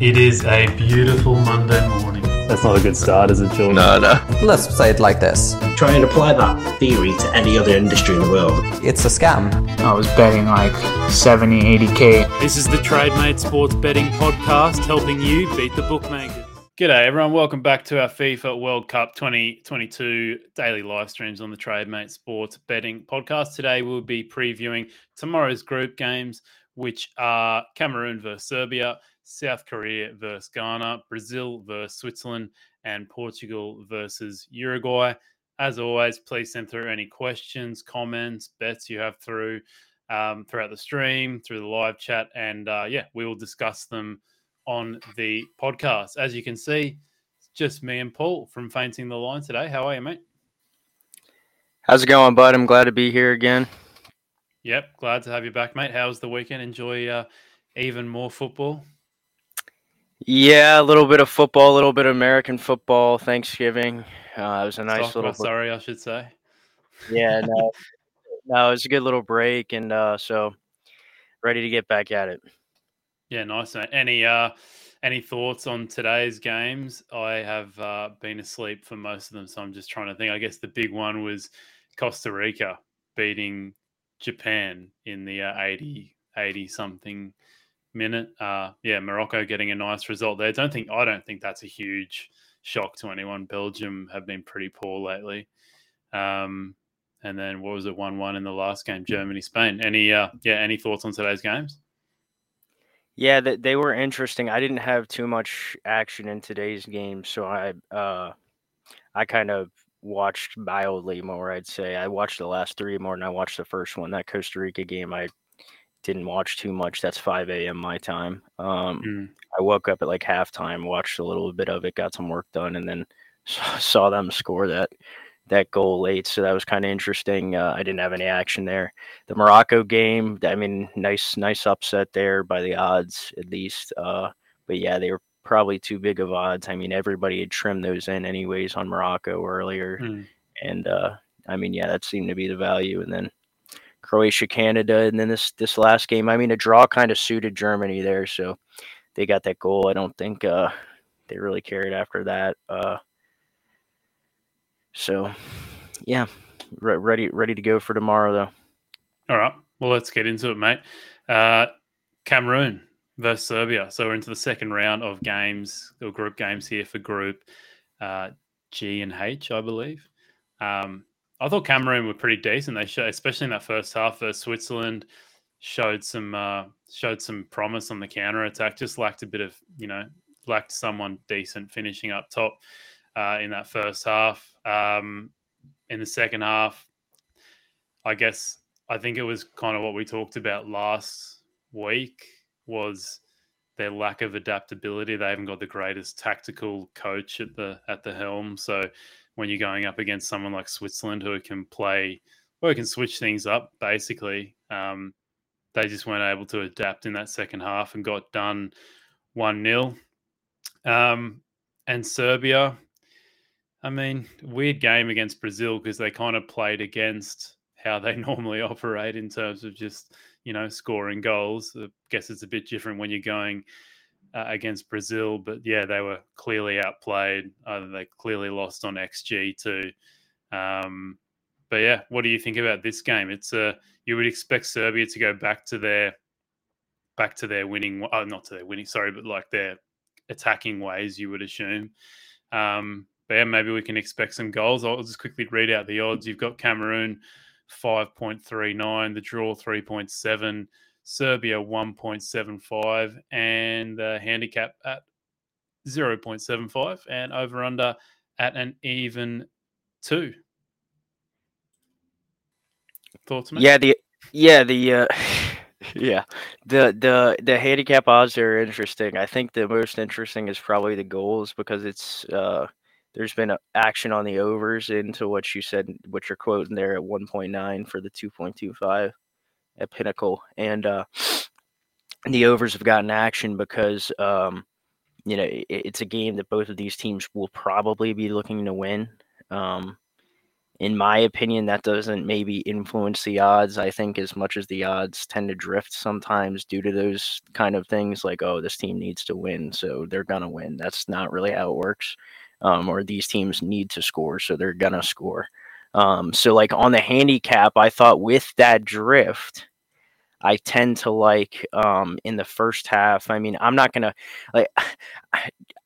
It is a beautiful Monday morning. That's not a good start, is it, George? No, no. Let's say it like this Try and apply that theory to any other industry in the world. it's a scam. I was betting like 70, 80k. This is the TradeMate Sports Betting Podcast, helping you beat the bookmakers. G'day, everyone. Welcome back to our FIFA World Cup 2022 daily live streams on the TradeMate Sports Betting Podcast. Today, we'll be previewing tomorrow's group games, which are Cameroon versus Serbia, South Korea versus Ghana, Brazil versus Switzerland, and Portugal versus Uruguay. As always, please send through any questions, comments, bets you have through um, throughout the stream, through the live chat, and uh, yeah, we will discuss them on the podcast. As you can see, it's just me and Paul from Fainting the Line today. How are you, mate? How's it going, bud? I'm glad to be here again. Yep, glad to have you back, mate. How was the weekend? Enjoy uh, even more football. Yeah, a little bit of football, a little bit of American football. Thanksgiving. Uh, it was a nice Soccer, little. sorry, I should say. Yeah, no, no, it was a good little break, and uh, so ready to get back at it. Yeah, nice. Mate. Any uh, any thoughts on today's games? I have uh, been asleep for most of them, so I'm just trying to think. I guess the big one was Costa Rica beating Japan in the uh, 80, 80 something minute. Uh, yeah, Morocco getting a nice result there. Don't think I don't think that's a huge shock to anyone. Belgium have been pretty poor lately. Um, and then what was it, one one in the last game? Germany Spain. Any uh, yeah, any thoughts on today's games? Yeah, they, they were interesting. I didn't have too much action in today's game, so I uh, I kind of watched mildly more. I'd say I watched the last three more than I watched the first one. That Costa Rica game, I didn't watch too much. That's 5 a.m. my time. Um, Mm. I woke up at like halftime, watched a little bit of it, got some work done, and then saw, them score that that goal late. So that was kind of interesting. Uh, I didn't have any action there. The Morocco game, I mean, nice nice upset there by the odds at least. Uh, but yeah, they were probably too big of odds. I mean, everybody had trimmed those in anyways on Morocco earlier, Mm. and uh, I mean, yeah, that seemed to be the value. And then Croatia, Canada, and then this this last game. I mean, a draw kind of suited Germany there, so they got that goal. I don't think uh, they really cared after that. Uh, so, yeah, re- ready ready to go for tomorrow though. All right. Well, let's get into it, mate. Uh, Cameroon versus Serbia. So we're into the second round of games or group games here for Group uh, G and H, I believe. Um, I thought Cameroon were pretty decent. They showed, especially in that first half, versus Switzerland showed some uh, showed some promise on the counter attack. Just lacked a bit of you know lacked someone decent finishing up top uh, in that first half. Um, in the second half, I guess I think it was kind of what we talked about last week was their lack of adaptability. They haven't got the greatest tactical coach at the at the helm. So when you're going up against someone like Switzerland who can play or who can switch things up, basically, um, they just weren't able to adapt in that second half and got done one 0 um, And Serbia, I mean, weird game against Brazil because they kind of played against how they normally operate in terms of just you know scoring goals. I guess it's a bit different when you're going uh, against Brazil, but yeah, they were clearly outplayed. Uh, they clearly lost on XG too. Um, but yeah, what do you think about this game? It's a uh, you would expect Serbia to go back to their back to their winning, oh, not to their winning, sorry, but like their attacking ways. You would assume. Um, but yeah, maybe we can expect some goals. I'll just quickly read out the odds. You've got Cameroon 5.39, the draw 3.7, Serbia 1.75, and the handicap at 0.75, and over under at an even two. Thoughts, mate? Yeah, the yeah the uh, yeah the the the handicap odds are interesting. I think the most interesting is probably the goals because it's uh, there's been action on the overs into what you said, what you're quoting there at 1.9 for the 2.25 at Pinnacle, and uh, the overs have gotten action because um, you know it, it's a game that both of these teams will probably be looking to win. Um, in my opinion, that doesn't maybe influence the odds. I think as much as the odds tend to drift sometimes due to those kind of things, like oh, this team needs to win, so they're gonna win. That's not really how it works. Um, or these teams need to score, so they're gonna score. Um, so like on the handicap, I thought with that drift, I tend to like um, in the first half. I mean, I'm not gonna like.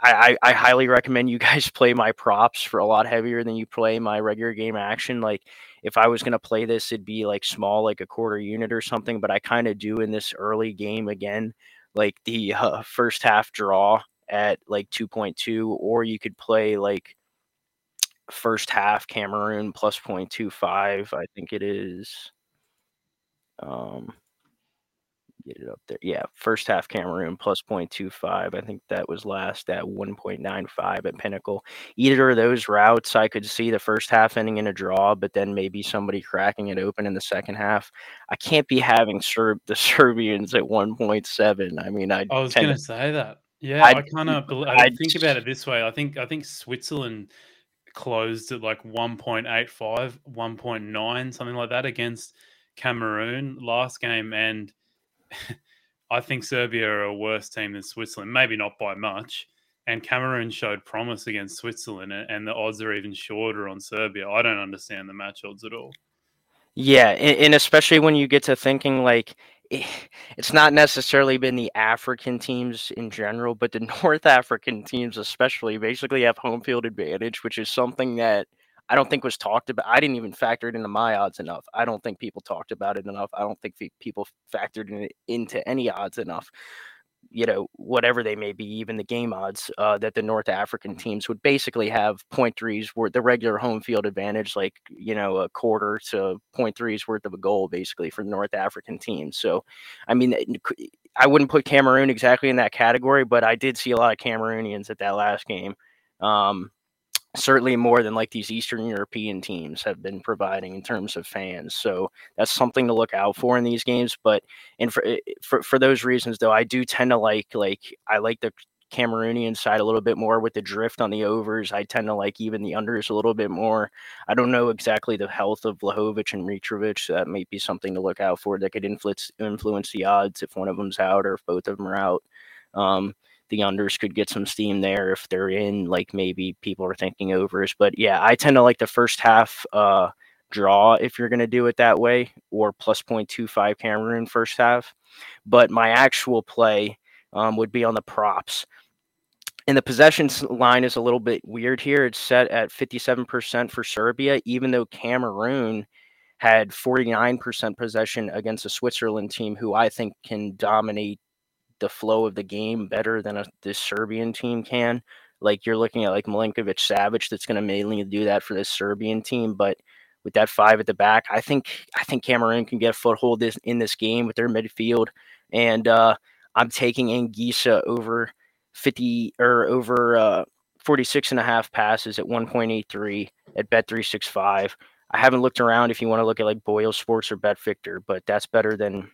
I, I, I highly recommend you guys play my props for a lot heavier than you play my regular game action. Like if I was gonna play this, it'd be like small, like a quarter unit or something. But I kind of do in this early game again, like the uh, first half draw at like 2.2, or you could play like first half Cameroon plus 0.25. I think it is. Um, get it up there. Yeah, first half Cameroon plus 0.25. I think that was last at 1.95 at Pinnacle. Either of those routes, I could see the first half ending in a draw, but then maybe somebody cracking it open in the second half. I can't be having Serb the Serbians at 1.7. I mean, I I was going to say that. Yeah, I'd- I kind of I'd- think about it this way. I think I think Switzerland closed at like 1.85, 1.9, something like that against Cameroon last game, and I think Serbia are a worse team than Switzerland. Maybe not by much. And Cameroon showed promise against Switzerland, and the odds are even shorter on Serbia. I don't understand the match odds at all. Yeah, and, especially when you get to thinking like Eh, it's not necessarily been the African teams in general, but the North African teams especially basically have home field advantage, which is something that I don't think was talked about. I didn't even factor it into my odds enough. I don't think people talked about it enough. I don't think people factored it into any odds enough. You know, whatever they may be, even the game odds uh, that the North African teams would basically have point threes worth the regular home field advantage, like you know a quarter to point threes worth of a goal, basically for the North African teams. So, I mean, I wouldn't put Cameroon exactly in that category, but I did see a lot of Cameroonians at that last game. Um, certainly more than like these Eastern European teams have been providing in terms of fans. So that's something to look out for in these games. But and for eh, for, for those reasons though, I do tend to like like I like the Cameroonian side a little bit more with the drift on the overs. I tend to like even the unders a little bit more. I don't know exactly the health of Vlahovic and Mitrovic. So that might be something to look out for that could influence influence the odds if one of them's out or if both of them are out. Um, the unders could get some steam there if they're in. Like maybe people are thinking overs, but yeah, I tend to like the first half uh, draw if you're going to do it that way, or plus 0.25 Cameroon first half. But my actual play um, would be on the props. And the possessions line is a little bit weird here. It's set at 57% for Serbia, even though Cameroon had 49% possession against a Switzerland team who I think can dominate the flow of the game better than a, this Serbian team can. Like you're looking at like Milinkovic Savic that's going to mainly do that for this Serbian team, but with that five at the back, I think I think Cameroon can get a foothold this, in this game with their midfield, and uh, I'm taking Anguissa over 50 or over uh, 46 and a half passes at 1.83 at Bet365. I haven't looked around if you want to look at like Boyle Sports or Bet Victor, but that's better than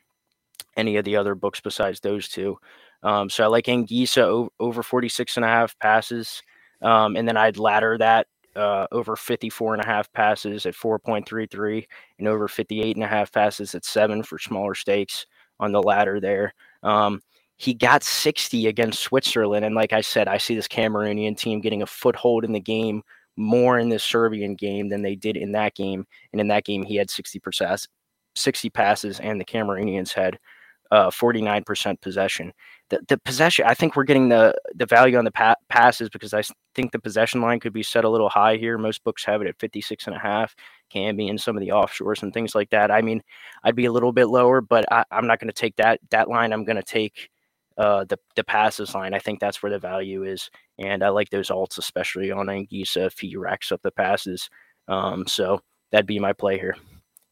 any of the other books besides those two. Um, so I like Anguissa o- over 46 and a half passes. Um, and then I'd ladder that uh, over 54 and a half passes at 4.33 and over 58 and a half passes at seven for smaller stakes on the ladder there. Um, he got 60 against Switzerland. And like I said, I see this Cameroonian team getting a foothold in the game more in this Serbian game than they did in that game. And in that game, he had 60 percent 60 passes, and the Cameroonians had uh, 49% possession. The, the possession, I think we're getting the the value on the pa- passes because I think the possession line could be set a little high here. Most books have it at 56 and a half, can be in some of the offshores and things like that. I mean, I'd be a little bit lower, but I, I'm not going to take that that line. I'm going to take uh, the the passes line. I think that's where the value is, and I like those alts, especially on Anguissa if he racks up the passes. Um, so that'd be my play here,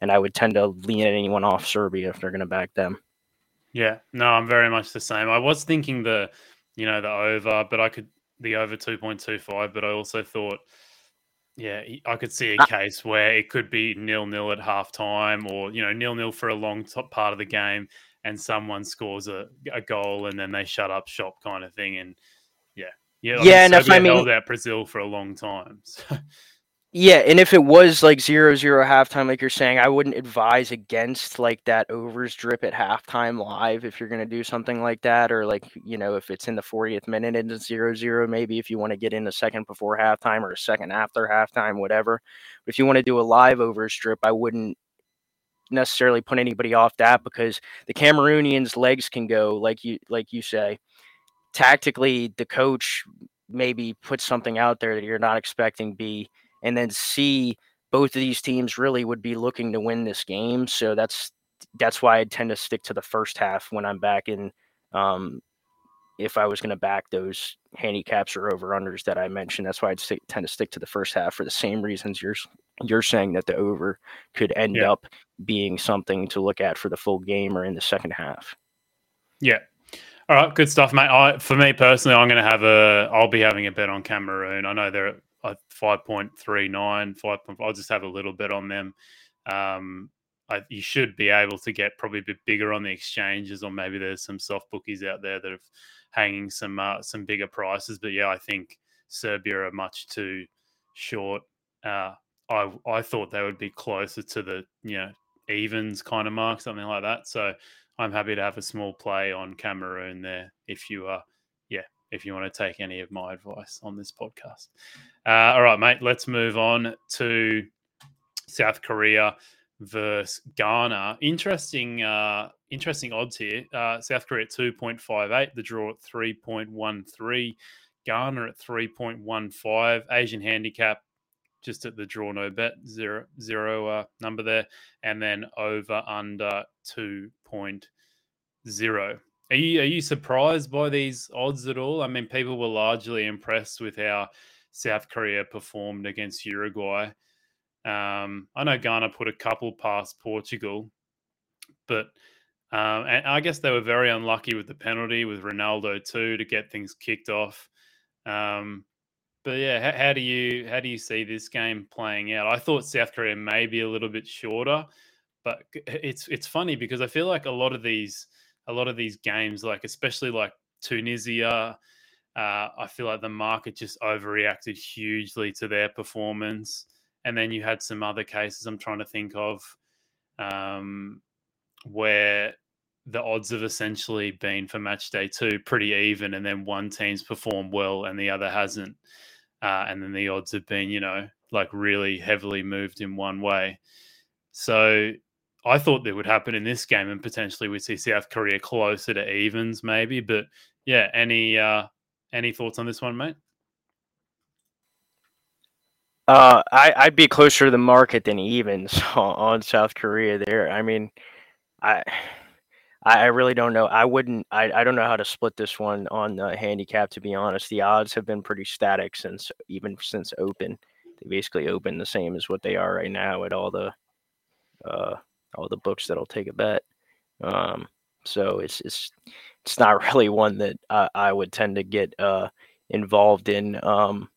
and I would tend to lean at anyone off Serbia if they're going to back them. Yeah, no, I'm very much the same. I was thinking the, you know, the over, but I could the over two point two five, but I also thought, yeah, I could see a uh case where it could be nil nil at halftime, or you know, nil nil for a long top part of the game, and someone scores a, a goal and then they shut up shop kind of thing, and yeah, yeah, Yeah, and if I mean- held out Brazil for a long time. So, Yeah, and if it was like zero zero halftime, like you're saying, I wouldn't advise against like that overs drip at halftime live if you're gonna do something like that, or like you know if it's in the 40th minute and it's zero zero, maybe if you want to get in a second before halftime or a second after halftime, whatever. But if you want to do a live overs drip, I wouldn't necessarily put anybody off that because the Cameroonians' legs can go like you like you say. Tactically, the coach maybe puts something out there that you're not expecting. Be and then C, both of these teams really would be looking to win this game. So that's that's why I tend to stick to the first half when I'm back in. Um, if I was going to back those handicaps or over unders that I mentioned, that's why I'd stick, tend to stick to the first half for the same reasons you're you're saying that the over could end Yeah. up being something to look at for the full game or in the second half. Yeah. All right, good stuff, mate. I, for me personally, I'm going to have a. I'll be having a bet on Cameroon. I know they're 5.39, 5. I'll just have a little bit on them. Um, I, you should be able to get probably a bit bigger on the exchanges, or maybe there's some soft bookies out there that are hanging some uh, some bigger prices. But yeah, I think Serbia are much too short. Uh, I I thought they would be closer to the you know evens kind of mark, something like that. So I'm happy to have a small play on Cameroon there if you are, if you want to take any of my advice on this podcast. Uh, all right, mate, let's move on to South Korea versus Ghana. Interesting, uh, interesting odds here. Uh, South Korea at 2.58, the draw at 3.13, Ghana at 3.15, Asian handicap just at the draw no bet zero zero uh, number there, and then over under two point zero. Are you are you surprised by these odds at all? I mean, people were largely impressed with how South Korea performed against Uruguay. Um, I know Ghana put a couple past Portugal, but um, and I guess they were very unlucky with the penalty with Ronaldo too to get things kicked off. Um, but yeah, how, how do you how do you see this game playing out? I thought South Korea may be a little bit shorter, but it's it's funny because I feel like a lot of these a lot of these games, like especially like Tunisia, uh, I feel like the market just overreacted hugely to their performance, and then you had some other cases I'm trying to think of um, where the odds have essentially been for match day two pretty even, and then one team's performed well and the other hasn't uh, and then the odds have been, you know, like really heavily moved in one way. So I thought that would happen in this game, and potentially we'd see South Korea closer to evens, maybe. But yeah, any uh, any thoughts on this one, mate? Uh, I, I'd be closer to the market than evens on, on South Korea there. I mean, I I really don't know. I wouldn't. I, I don't know how to split this one on the handicap. To be honest, the odds have been pretty static since even since open. They basically open the same as what they are right now at all the uh all the books that'll take a bet. Um, so it's it's it's not really one that I, I would tend to get uh involved in. Um,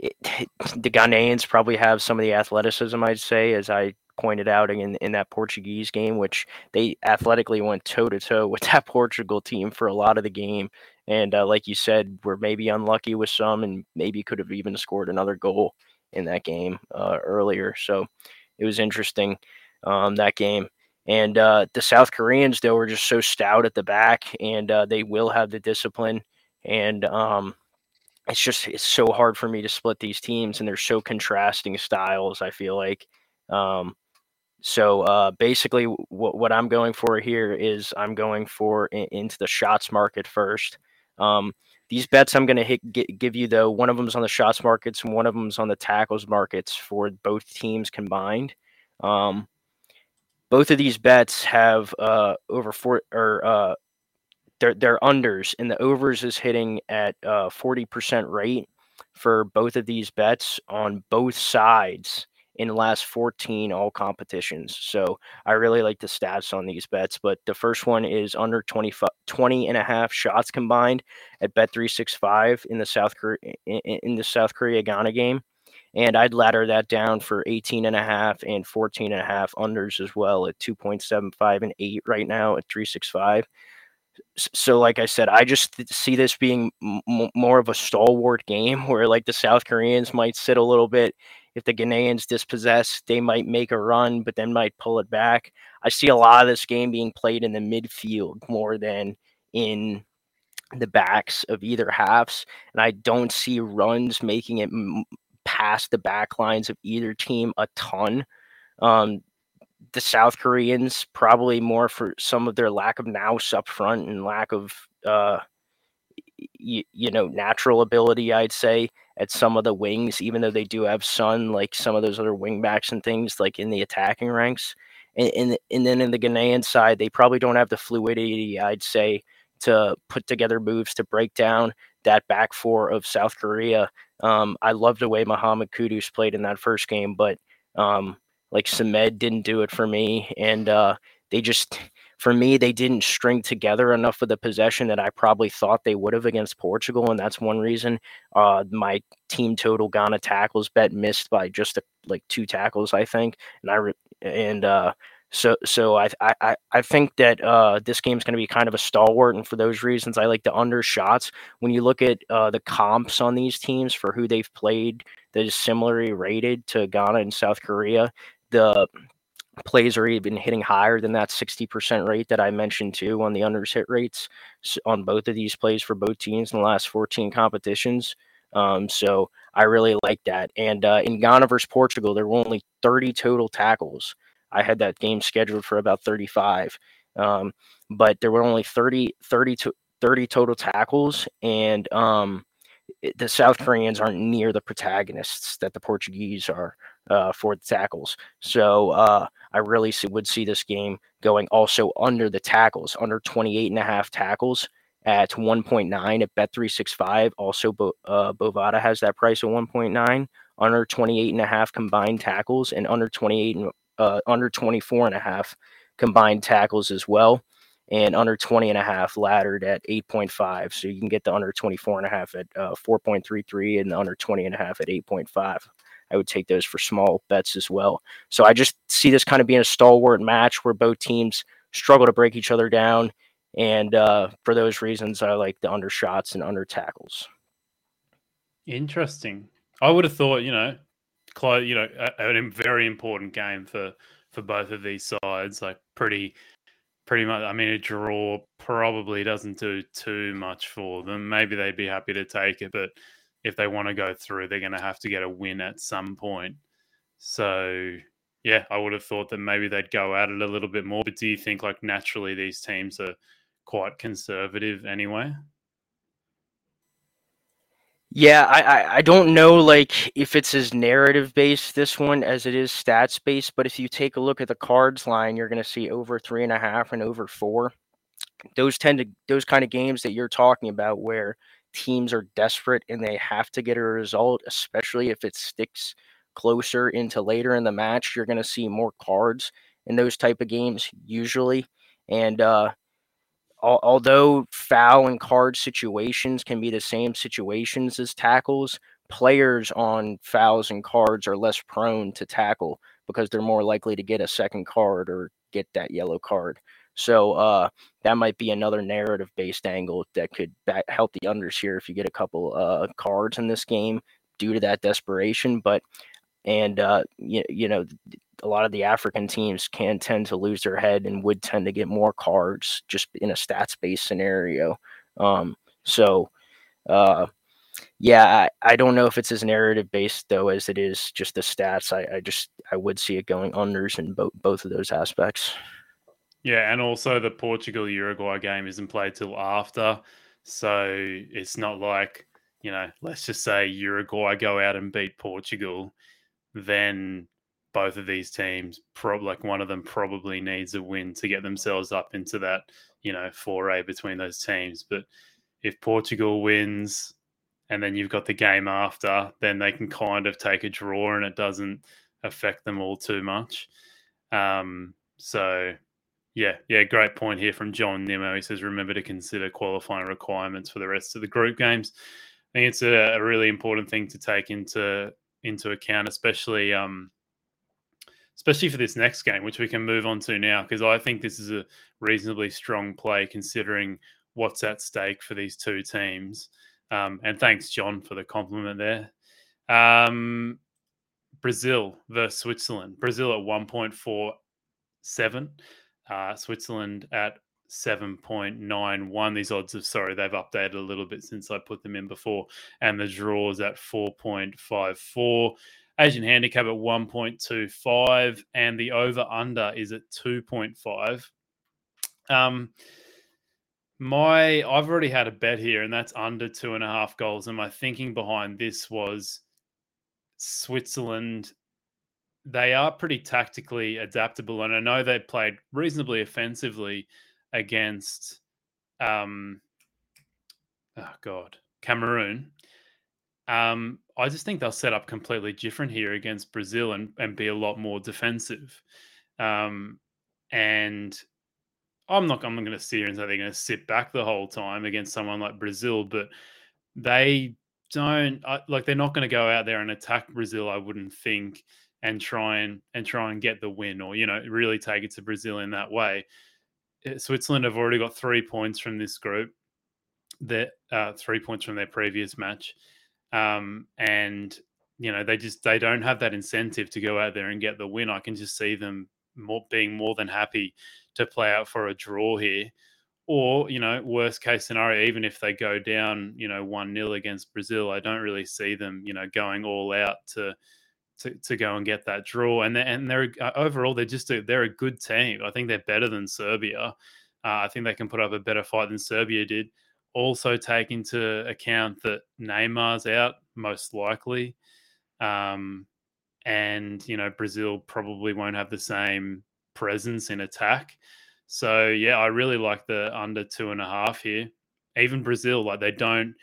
it, the Ghanaians probably have some of the athleticism, I'd say, as I pointed out in in that Portuguese game, which they athletically went toe to toe with that Portugal team for a lot of the game. And uh, like you said, were maybe unlucky with some, and maybe could have even scored another goal in that game uh, earlier. So it was interesting um, that game. And uh, the South Koreans, though, were just so stout at the back, and uh, they will have the discipline. And um, it's just it's so hard for me to split these teams, and they're so contrasting styles. I feel like. Um, so uh, basically, w- what I'm going for here is I'm going for in, into the shots market first. Um, these bets I'm going to hit gi- give you though. One of them's on the shots markets, and one of them's on the tackles markets for both teams combined. Um, both of these bets have uh, over four or uh, they're they're unders, and the overs is hitting at uh, forty percent rate for both of these bets on both sides in the last 14 all competitions. So I really like the stats on these bets. But the first one is under 20, 20 and a half shots combined at Bet365 in the South Korea in the South Korea Ghana game. And I'd ladder that down for 18 and a half and 14 and a half unders as well at 2.75 and 8 right now at 365. so like I said, I just see this being m- more of a stalwart game where like the South Koreans might sit a little bit. If the Ghanaians dispossess, they might make a run, but then might pull it back. I see a lot of this game being played in the midfield more than in the backs of either halves, and I don't see runs making it m- past the back lines of either team a ton. Um, the South Koreans probably more for some of their lack of nous up front and lack of uh, y- you know natural ability. I'd say at some of the wings, even though they do have Son, like some of those other wingbacks and things, like in the attacking ranks. And, and, and then in the Ghanaian side, they probably don't have the fluidity, I'd say, to put together moves to break down that back four of South Korea. Um, I love the way Mohamed Kudus played in that first game, but um, like Samed didn't do it for me, and uh, they just for me they didn't string together enough of the possession that I probably thought they would have against Portugal, and that's one reason uh, my team total Ghana tackles bet missed by just a, like two tackles, I think, and I re- and uh, so so I I I think that uh, this game's going to be kind of a stalwart, and for those reasons, I like the under shots. When you look at uh, the comps on these teams for who they've played that is similarly rated to Ghana and South Korea, the plays are even hitting higher than that 60% rate that I mentioned too on the unders hit rates on both of these plays for both teams in the last 14 competitions. Um, so I really like that. And uh, in Ghana versus Portugal, there were only 30 total tackles. I had that game scheduled for about 35. Um, but there were only 30, 30 to 30 total tackles. And um, the South Koreans aren't near the protagonists that the Portuguese are uh, for the tackles. So uh, I really see, would see this game going also under the tackles, under 28 and a half tackles at 1.9 at Bet365. Also, Bo, uh, Bovada has that price at 1.9, under 28 and a half combined tackles and under 28 and uh, under 24 and a half combined tackles as well and under 20 and a half laddered at 8.5 so you can get the under 24 and a half at uh, 4.33 and the under 20 and a half at 8.5 i would take those for small bets as well. So i just see this kind of being a stalwart match where both teams struggle to break each other down and uh, for those reasons i like the under shots and under tackles. Interesting. I would have thought you know close you know a, a very important game for for both of these sides like pretty pretty much. I mean, a draw probably doesn't do too much for them. Maybe they'd be happy to take it, but if they want to go through, they're going to have to get a win at some point. So, yeah, I would have thought that maybe they'd go at it a little bit more. But do you think, like, naturally these teams are quite conservative anyway? Yeah, I, I, I don't know like if it's as narrative based this one as it is stats based, but if you take a look at the cards line, you're gonna see over three and a half and over four. Those tend to those kind of games that you're talking about where teams are desperate and they have to get a result, especially if it sticks closer into later in the match, you're gonna see more cards in those type of games usually. And uh although foul and card situations can be the same situations as tackles, players on fouls and cards are less prone to tackle because they're more likely to get a second card or get that yellow card. So uh, that might be another narrative based angle that could help the unders here if you get a couple uh, cards in this game due to that desperation. But and uh, you, you know a lot of the African teams can tend to lose their head and would tend to get more cards just in a stats based scenario. Um, so, uh, yeah, I, I don't know if it's as narrative based though as it is just the stats. I, I just I would see it going unders in both both of those aspects. Yeah, and also the Portugal Uruguay game isn't played till after, so it's not like you know, let's just say Uruguay go out and beat Portugal, then both of these teams, like one of them probably needs a win to get themselves up into that, you know, foray between those teams. But if Portugal wins and then you've got the game after, then they can kind of take a draw and it doesn't affect them all too much. Um, so yeah, yeah, great point here from John Nimmo. He says, remember to consider qualifying requirements for the rest of the group games. I think it's a, a really important thing to take into into account, especially um, especially for this next game, which we can move on to now, because I think this is a reasonably strong play considering what's at stake for these two teams. Um, and thanks, John, for the compliment there. Um, Brazil versus Switzerland. Brazil at 1.47, uh, Switzerland at 7.91. These odds of sorry, they've updated a little bit since I put them in before. And the draws at 4.54. Asian handicap at 1.25. And the over under is at 2.5. Um, my I've already had a bet here, and that's under two and a half goals. And my thinking behind this was Switzerland. They are pretty tactically adaptable, and I know they played reasonably offensively against, um, oh god, Cameroon. Um, I just think they'll set up completely different here against Brazil and and be a lot more defensive. Um, and I'm not I'm not going to sit here and say they're going to sit back the whole time against someone like Brazil, but they don't like they're not going to go out there and attack Brazil. I wouldn't think and try and and try and get the win or you know really take it to Brazil in that way. Eh, Switzerland have already got three points from this group. That uh, three points from their previous match, um, and you know they just they don't have that incentive to go out there and get the win. I can just see them more, being more than happy to play out for a draw here. Or, you know, worst case scenario, even if they go down, you know, 1 0 against Brazil, I don't really see them, you know, going all out to to, to go and get that draw. And they're, and they're uh, overall, they're just a, they're a good team. I think they're better than Serbia. Uh, I think they can put up a better fight than Serbia did. Also, take into account that Neymar's out, most likely. Um, and, you know, Brazil probably won't have the same presence in attack. So yeah, I really like the under two and a half here. Even Brazil, like they don't.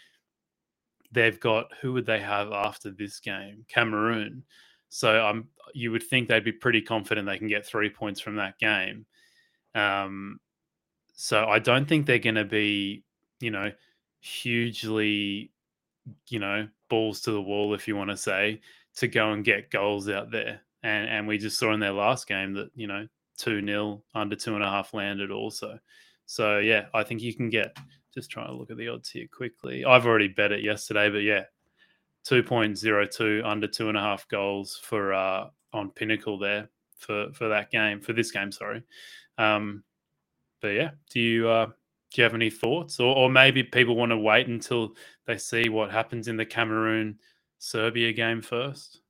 They've got who would they have after this game? Cameroon. So I'm. Um, you would think they'd be pretty confident they can get three points from that game. Um, so I don't think they're going to be, you know, hugely, you know, balls to the wall, if you want to say, to go and get goals out there. And and we just saw in their last game that you know 2 0 under two and a half landed also. So, yeah, I think you can get just trying to look at the odds here quickly. I've already bet it yesterday, but yeah, 2.02 under two and a half goals for uh, on Pinnacle there for for that game for this game. Sorry, um, but yeah, do you uh, do you have any thoughts, or, or maybe people want to wait until they see what happens in the Cameroon Serbia game first?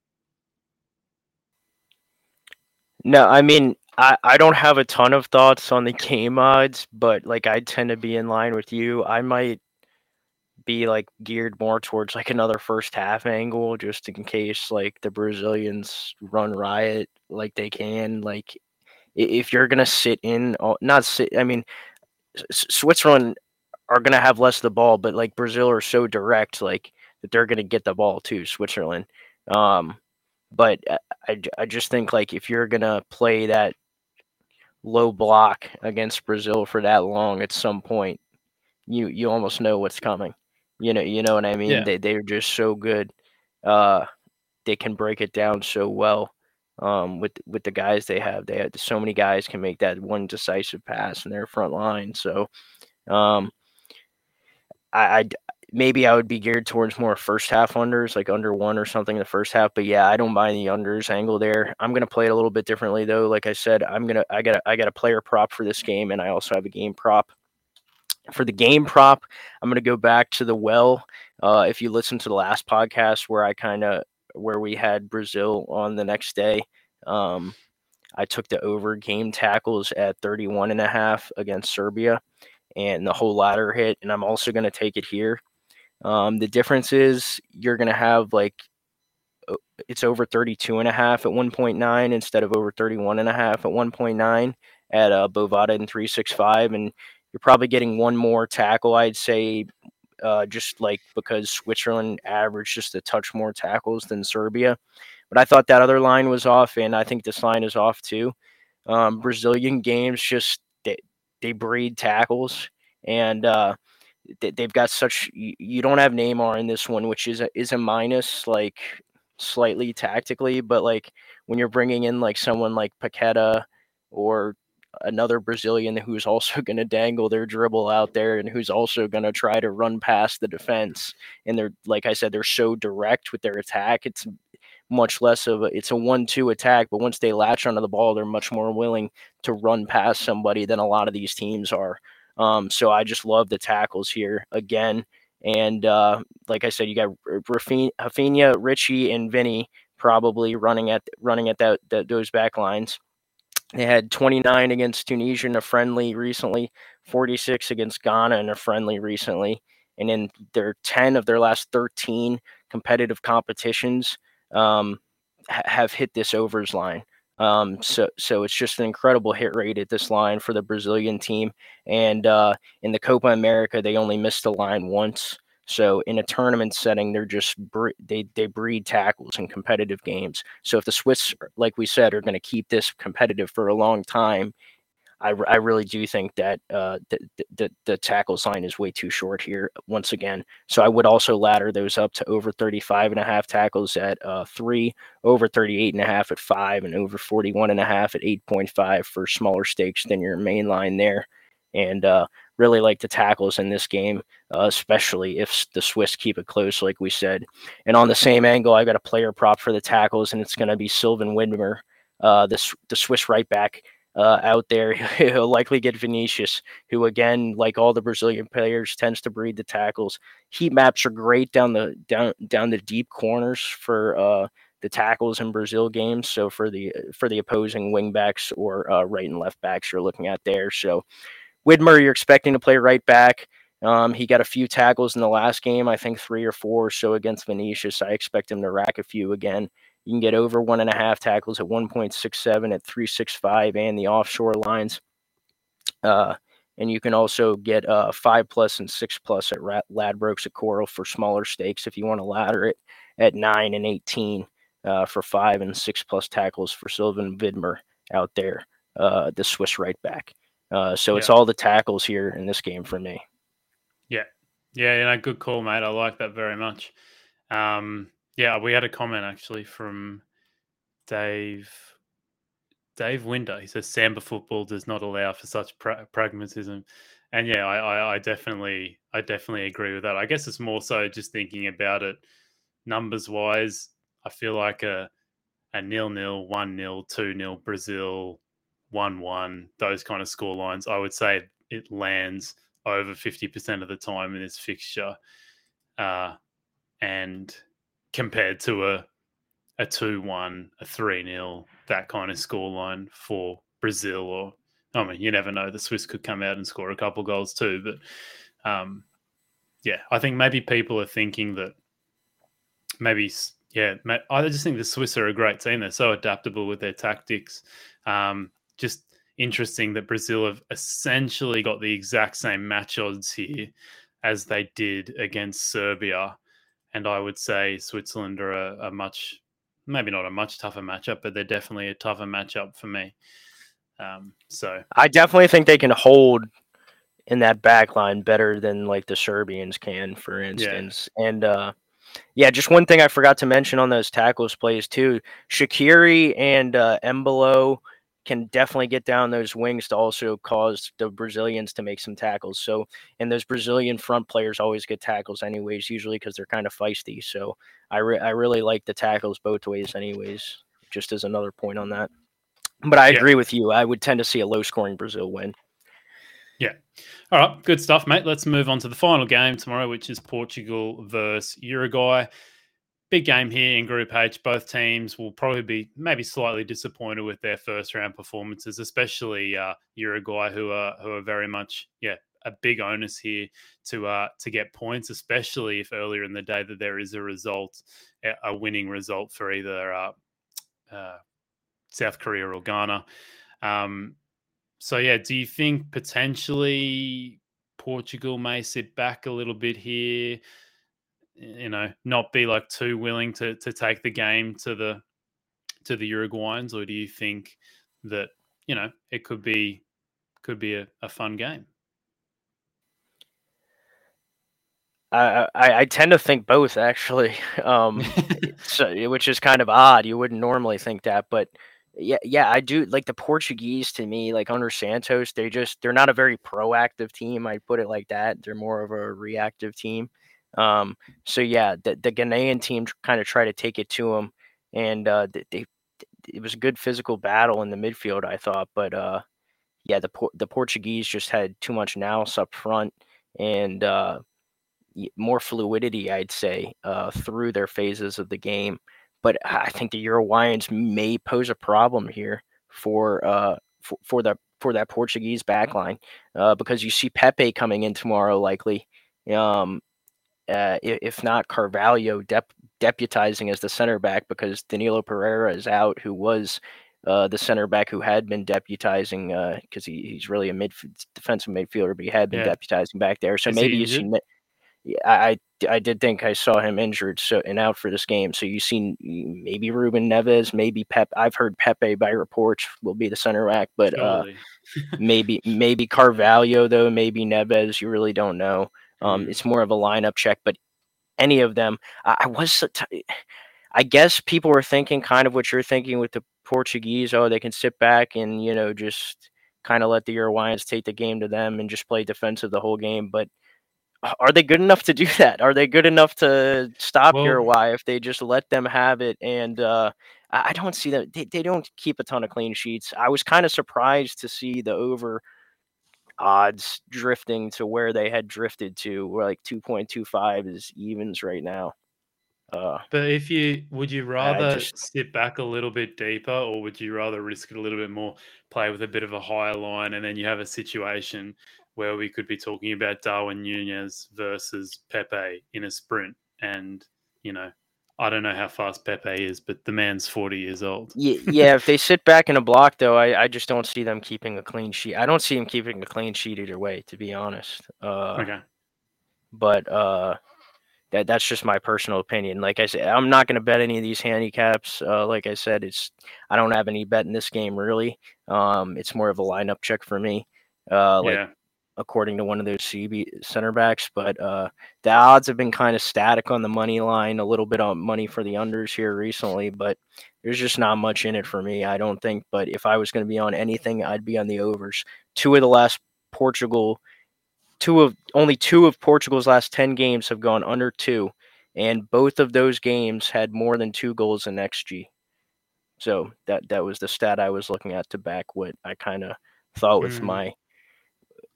No, I mean I, I don't have a ton of thoughts on the game odds, but like I tend to be in line with you. I might be like geared more towards like another first half angle just in case like the Brazilians run riot like they can. Like if you're gonna sit in, uh, not sit. I mean, Switzerland are gonna have less of the ball, but like Brazil are so direct, like that they're gonna get the ball too. Switzerland. Um, but uh, I, I just think like if you're gonna play that low block against Brazil for that long, at some point, you you almost know what's coming. You know, you know what I mean. Yeah. They they're just so good. Uh, they can break it down so well. Um, with with the guys they have, they have so many guys can make that one decisive pass in their front line. So, um, I, I maybe I would be geared towards more first half unders, like under one or something in the first half. But yeah, I don't mind the unders angle there. I'm gonna play it a little bit differently though. Like I said, I'm gonna I got I got a player prop for this game, and I also have a game prop. For the game prop, I'm gonna go back to the well. Uh, if you listen to the last podcast where I kind of where we had Brazil on the next day, um, I took the over game tackles at 31 and a half against Serbia and the whole ladder hit. And I'm also going to take it here. Um, the difference is you're going to have like it's over 32 and a half at 1.9 instead of over 31 and a half at 1.9 at uh, Bovada and 365 and you're probably getting one more tackle I'd say uh, just like because Switzerland averaged just a touch more tackles than Serbia but I thought that other line was off and I think this line is off too um, Brazilian games just they, they breed tackles and uh, they've got such you don't have Neymar in this one, which is a, is a minus. Like slightly tactically, but like when you're bringing in like someone like Paqueta or another Brazilian who's also going to dangle their dribble out there and who's also going to try to run past the defense. And they're, like I said, they're so direct with their attack. It's much less of a, it's a one-two attack, but once they latch onto the ball, they're much more willing to run past somebody than a lot of these teams are. Um, so I just love the tackles here again. And uh, like I said, you got Raphinha, Richie, and Vinny probably running at running at that, that those back lines. They had 29 against Tunisia in a friendly recently, 46 against Ghana in a friendly recently, and in their 10 of their last 13 competitive competitions um, ha- have hit this overs line. Um, so so it's just an incredible hit rate at this line for the Brazilian team. And uh, in the Copa America, they only missed the line once. So in a tournament setting, they're just they they breed tackles in competitive games. So if the Swiss, like we said, are going to keep this competitive for a long time, I, I really do think that uh, the, the the tackle sign is way too short here once again. So I would also ladder those up to over 35 and a half tackles at uh, three, over 38 and a half at five, and over 41 and a half at 8.5 for smaller stakes than your main line there. And uh, really like the tackles in this game, uh, especially if the Swiss keep it close, like we said. And on the same angle, I've got a player prop for the tackles, and it's going to be Silvan Widmer, uh, the, the Swiss right back. Uh, out there, he'll likely get Vinicius, who again, like all the Brazilian players, tends to breed the tackles. Heat maps are great down the down down the deep corners for uh, the tackles in Brazil games. So for the for the opposing wingbacks or uh, right and left backs, you're looking at there. So Widmer, you're expecting to play right back. Um, he got a few tackles in the last game, I think three or four or so against Vinicius. I expect him to rack a few again. You can get over one and a half tackles at 1.67 at 365 and the offshore lines. Uh, and you can also get uh, five plus and six plus at Ladbrokes at Coral for smaller stakes if you want to ladder it at nine and 18 uh, for five and six plus tackles for Silvan Widmer out there, uh, the Swiss right back. Uh, so yeah. it's all the tackles here in this game for me. Yeah, yeah, yeah. Good call, mate. I like that very much. Um, yeah, we had a comment actually from Dave. Dave Winder. He says Samba football does not allow for such pra- pragmatism, and yeah, I, I, I definitely, I definitely agree with that. I guess it's more so just thinking about it numbers wise. I feel like a a nil nil, one nil, two nil Brazil one one, those kind of score lines, I would say it lands over 50% of the time in this fixture. Uh, and compared to a a 2 1, a 3 0, that kind of score line for Brazil or I mean, you never know. The Swiss could come out and score a couple goals too, but um, yeah, I think maybe people are thinking that maybe yeah, I just think the Swiss are a great team. They're so adaptable with their tactics. Um, just interesting that Brazil have essentially got the exact same match odds here as they did against Serbia. And I would say Switzerland are a, a much, maybe not a much tougher matchup, but they're definitely a tougher matchup for me. Um, so I definitely think they can hold in that back line better than like the Serbians can, for instance. Yeah. And uh, yeah, just one thing I forgot to mention on those tackles plays too. Shaqiri and uh, Embolo – can definitely get down those wings to also cause the Brazilians to make some tackles. So, and those Brazilian front players always get tackles anyways, usually because they're kind of feisty. So, I re- I really like the tackles both ways, anyways. Just as another point on that. But I yeah. agree with you. I would tend to see a low scoring Brazil win. Yeah. All right. Good stuff, mate. Let's move on to the final game tomorrow, which is Portugal versus Uruguay big game here in Group H. Both teams will probably be maybe slightly disappointed with their first round performances, especially uh, Uruguay, who are who are very much yeah a big onus here to uh, to get points, especially if earlier in the day that there is a result, a winning result for either uh, uh, South Korea or Ghana. Um, so yeah, do you think potentially Portugal may sit back a little bit here? You know, not be like too willing to to take the game to the to the Uruguayans, or do you think that you know it could be could be a, a fun game? I, I I tend to think both actually, um, so, which is kind of odd. You wouldn't normally think that, but yeah, yeah, I do like the Portuguese to me, like under Santos, they just they're not a very proactive team. I put it like that. They're more of a reactive team. Um, so yeah, the, the Ghanaian team kind of tried to take it to them, and uh, they, it was a good physical battle in the midfield, I thought. But uh, yeah, the the Portuguese just had too much nous up front and uh, more fluidity, I'd say, uh, through their phases of the game. But I think the Uruguayans may pose a problem here for uh, for, for the for that Portuguese backline uh, because you see Pepe coming in tomorrow likely. Um, uh, if not Carvalho dep- deputizing as the center back because Danilo Pereira is out, who was uh, the center back who had been deputizing because uh, he, he's really a defensive midfielder, but he had been yeah. deputizing back there. So is maybe you see. I I did think I saw him injured so and out for this game. So you've seen maybe Ruben Neves, maybe Pep. I've heard Pepe by reports will be the center back, but uh, maybe maybe Carvalho though, maybe Neves. You really don't know. Um, mm. It's more of a lineup check, but any of them, I, I was. I guess people were thinking kind of what you're thinking with the Portuguese. Oh, they can sit back and you know just kind of let the Uruguayans take the game to them and just play defensive the whole game, but are they good enough to do that? Are they good enough to stop well, Uruguay if they just let them have it? And uh, I don't see that they, they don't keep a ton of clean sheets. I was kind of surprised to see the over odds drifting to where they had drifted to, where like 2.25 is evens right now. Uh, but if you would you rather just, sit back a little bit deeper, or would you rather risk it a little bit more, play with a bit of a higher line, and then you have a situation where we could be talking about Darwin Nunez versus Pepe in a sprint. And, you know, I don't know how fast Pepe is, but the man's 40 years old. yeah, yeah, if they sit back in a block, though, I, I just don't see them keeping a clean sheet. I don't see him keeping a clean sheet either way, to be honest. Uh, okay. But uh, that that's just my personal opinion. Like I said, I'm not going to bet any of these handicaps. Uh, like I said, it's I don't have any bet in this game really. Um, it's more of a lineup check for me. Uh, like yeah according to one of those CB center backs. But uh, the odds have been kind of static on the money line, a little bit on money for the unders here recently, but there's just not much in it for me, I don't think. But if I was going to be on anything, I'd be on the overs. Two of the last Portugal, two of only two of Portugal's last 10 games have gone under two. And both of those games had more than two goals in XG. So that that was the stat I was looking at to back what I kind of thought was mm. my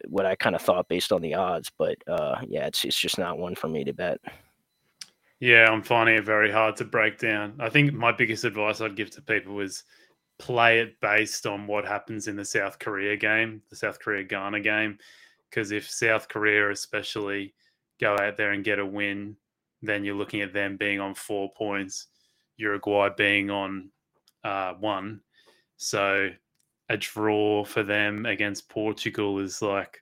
what I kind of thought based on the odds. But uh, yeah, it's it's just not one for me to bet. Yeah, I'm finding it very hard to break down. I think my biggest advice I'd give to people is play it based on what happens in the South Korea game, the South Korea Ghana game. Because if South Korea, especially, go out there and get a win, then you're looking at them being on four points, Uruguay being on uh, one. So a draw for them against Portugal is like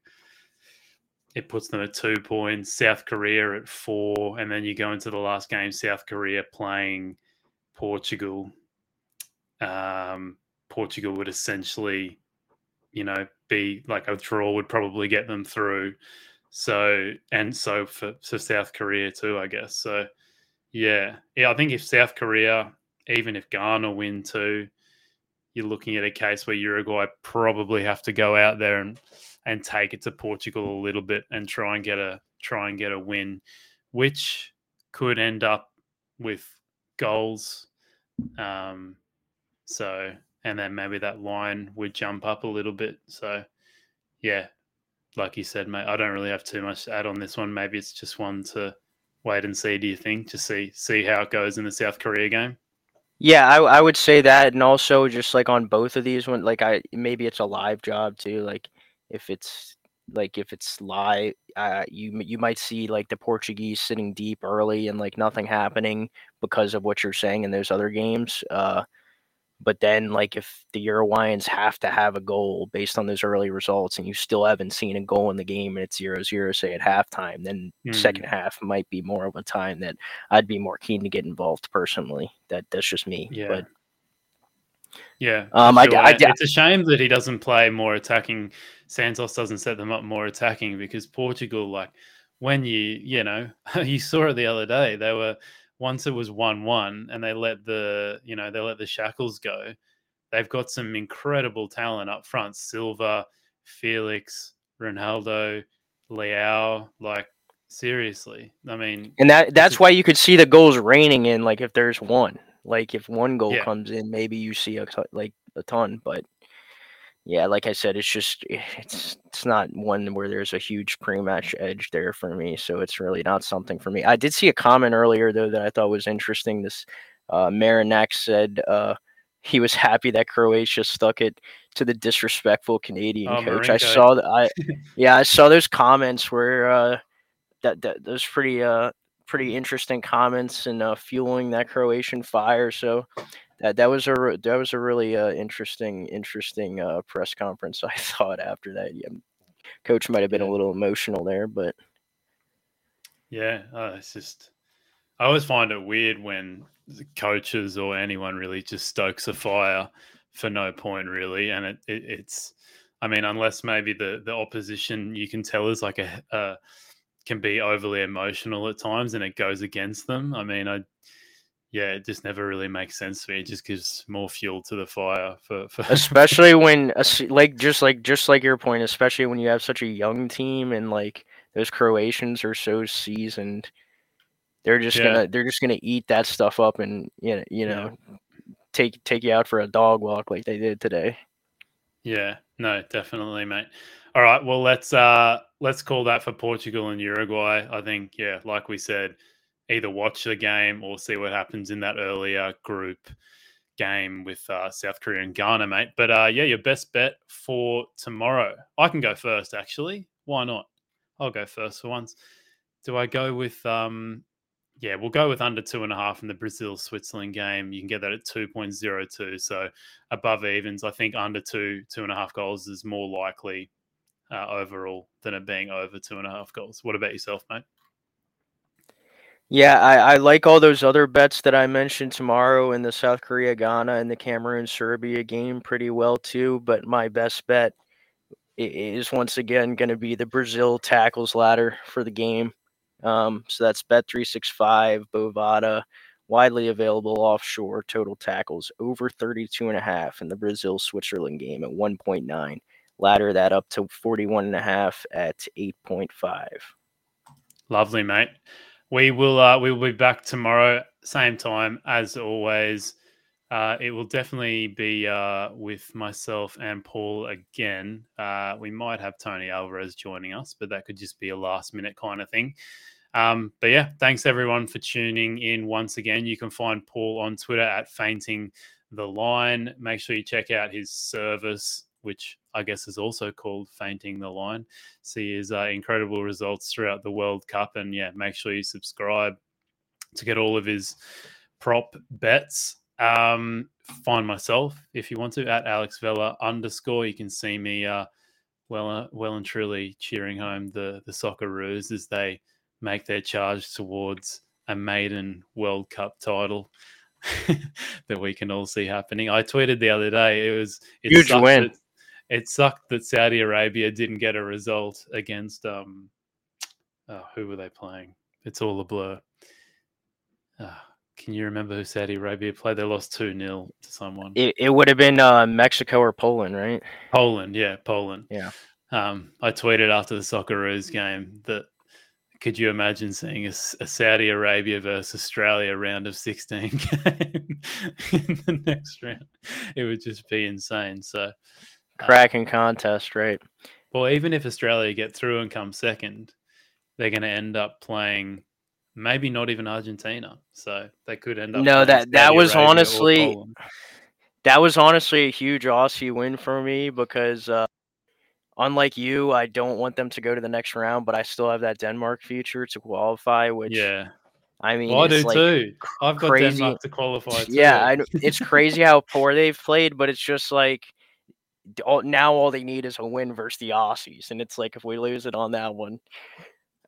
it puts them at two points, South Korea at four, and then you go into the last game, South Korea playing Portugal. Um, Portugal would essentially, you know, be like a draw would probably get them through. So and so for, for South Korea too, I guess. So yeah, yeah, I think if South Korea, even if Ghana win too, you're looking at a case where Uruguay probably have to go out there and and take it to Portugal a little bit and try and get a try and get a win, which could end up with goals. Um, so and then maybe that line would jump up a little bit. So yeah, like you said, mate, I don't really have too much to add on this one. Maybe it's just one to wait and see. Do you think to see see how it goes in the South Korea game? Yeah, I I would say that, and also just like on both of these, when like I maybe it's a live job too. Like if it's like if it's live, uh, you you might see like the Portuguese sitting deep early and like nothing happening because of what you're saying in those other games. Uh, but then, like, if the Uruguayans have to have a goal based on those early results, and you still haven't seen a goal in the game, and it's zero zero, say at halftime, then mm. second half might be more of a time that I'd be more keen to get involved personally. That that's just me. Yeah. But yeah, um, sure. I, I, I, it's a shame that he doesn't play more attacking. Santos doesn't set them up more attacking because Portugal, like when you you know you saw it the other day, they were once it was one one and they let the you know they let the shackles go. They've got some incredible talent up front: Silva, Felix, Ronaldo, Leao. Like seriously, I mean, And that that's why you could see the goals raining in. Like if there's one, like if one goal Yeah. comes in, maybe you see a like a ton. But yeah, like I said, it's just eh, it's it's not one where there's a huge pre-match edge there for me. So it's really not something for me. I did see a comment earlier though that I thought was interesting. This uh, Marinak said uh, he was happy that Croatia stuck it to the disrespectful Canadian Oh, coach. I saw that. I yeah, I saw those comments where uh, that that those pretty uh pretty interesting comments and uh, fueling that Croatian fire. So that that was a that was a really uh, interesting interesting uh, press conference. I thought after that, yeah, coach might have been Yeah. a little emotional there, but Yeah, uh, it's just I always find it weird when the coaches or anyone really just stokes a fire for no point really, and it, it it's I mean unless maybe the the opposition you can tell is like a, a can be overly emotional at times and it goes against them. I mean I yeah, it just never really makes sense to me. It just gives more fuel to the fire for, for especially when like just like just like your point, especially when you have such a young team and like those Croatians are so seasoned. They're just Yeah. gonna they're just gonna eat that stuff up and you know you Yeah. know take take you out for a dog walk like they did today. Yeah, no, definitely, mate. All right, well let's uh let's call that for Portugal and Uruguay. I think, yeah, like we said, either watch the game or see what happens in that earlier group game with uh, South Korea and Ghana, mate. But uh, yeah, your best bet for tomorrow. I can go first, actually. Why not? I'll go first for once. Do I go with um yeah, we'll go with under two and a half in the Brazil Switzerland game. You can get that at 2.02. So above evens. I think under two, two and a half goals is more likely uh, overall than it being over two and a half goals. What about yourself, mate? Yeah, I, I like all those other bets that I mentioned tomorrow in the South Korea Ghana and the Cameroon Serbia game pretty well too. But my best bet is once again going to be the Brazil tackles ladder for the game. Um, so that's bet three six five Bovada, widely available offshore total tackles over 32 and a half in the Brazil Switzerland game at 1.9. Ladder that up to 41 and a half at 8.5. Lovely, mate. We will uh, we will be back tomorrow, same time as always. Uh, it will definitely be uh, with myself and Paul again. Uh, we might have Tony Alvarez joining us, but that could just be a last minute kind of thing. Um, but yeah, thanks everyone for tuning in once again. You can find Paul on Twitter at fainting the line. Make sure you check out his service, which I guess is also called fainting the line. See his uh, incredible results throughout the World Cup, and yeah, make sure you subscribe to get all of his prop bets. Um, find myself if you want to at Alex Vella underscore. You can see me uh, well, uh, well and truly cheering home the the Socceroos as they make their charge towards a maiden World Cup title that we can all see happening. I tweeted the other day. It was Huge win. It sucked that Saudi Arabia didn't get a result against um oh, who were they playing? It's all a blur. Ah, can you remember who Saudi Arabia played? They lost 2 0 to someone. It, it would have been uh, Mexico or Poland, right? Poland, yeah, Poland. Yeah. Um, I tweeted after the Socceroos game that could you imagine seeing a Saudi Arabia versus Australia round of 16 game in the next round? It would just be insane. So, uh, Cracking contest, right? well, even if Australia get through and come second, they're going to end up playing maybe not even Argentina. So they could end up. No, that- that was Arabia honestly- That was honestly a huge Aussie win for me because, uh, unlike you, I don't want them to go to the next round, but I still have that Denmark future to qualify, which Yeah. I mean, Well, I do like too. I've got crazy- Denmark to qualify too. yeah, I, it's crazy how poor they've played, but it's just like all, now all they need is a win versus the Aussies, and it's like if we lose it on that one,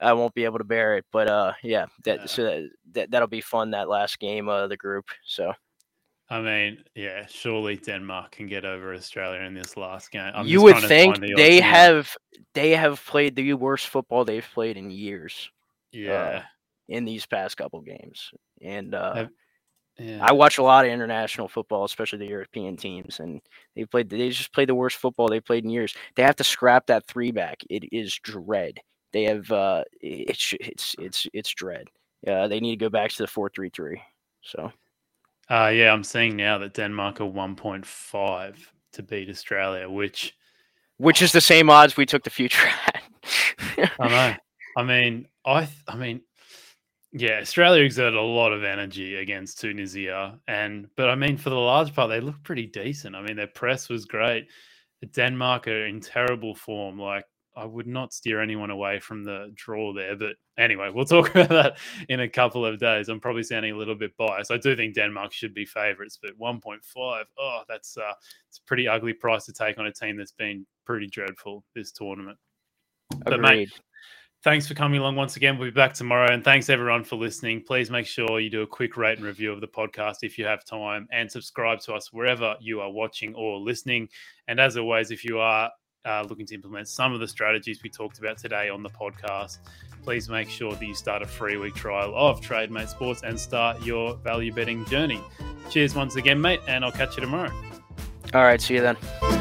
I won't be able to bear it. But uh, yeah, that Yeah. so that, that that'll be fun that last game of the group. So I mean, yeah, surely Denmark can get over Australia in this last game. I'm you would think the they have they have played the worst football they've played in years Yeah, in these past couple games. And uh, Have- yeah. I watch a lot of international football, especially the European teams, and they played. They just played the worst football they played in years. They have to scrap that three back. It is dread. They have. Uh, it's it's it's it's dread. Yeah, they need to go back to the four three three. So Uh, yeah, I'm seeing now that Denmark are 1.5 to beat Australia, which which is the same odds we took the future at. I know. I mean, I, I mean, yeah, Australia exerted a lot of energy against Tunisia, and but I mean, for the large part, they looked pretty decent. I mean, their press was great. Denmark are in terrible form. Like, I would not steer anyone away from the draw there. But anyway, we'll talk about that in a couple of days. I'm probably sounding a little bit biased. I do think Denmark should be favourites, but 1.5, oh, that's uh, it's a pretty ugly price to take on a team that's been pretty dreadful this tournament. But mate, Agreed. Thanks for coming along once again. We'll be back tomorrow. And thanks everyone for listening. Please make sure you do a quick rate and review of the podcast if you have time and subscribe to us wherever you are watching or listening. And as always, if you are uh, looking to implement some of the strategies we talked about today on the podcast, please make sure that you start a free week trial of TradeMate Sports and start your value betting journey. Cheers once again, mate, and I'll catch you tomorrow. All right. See you then.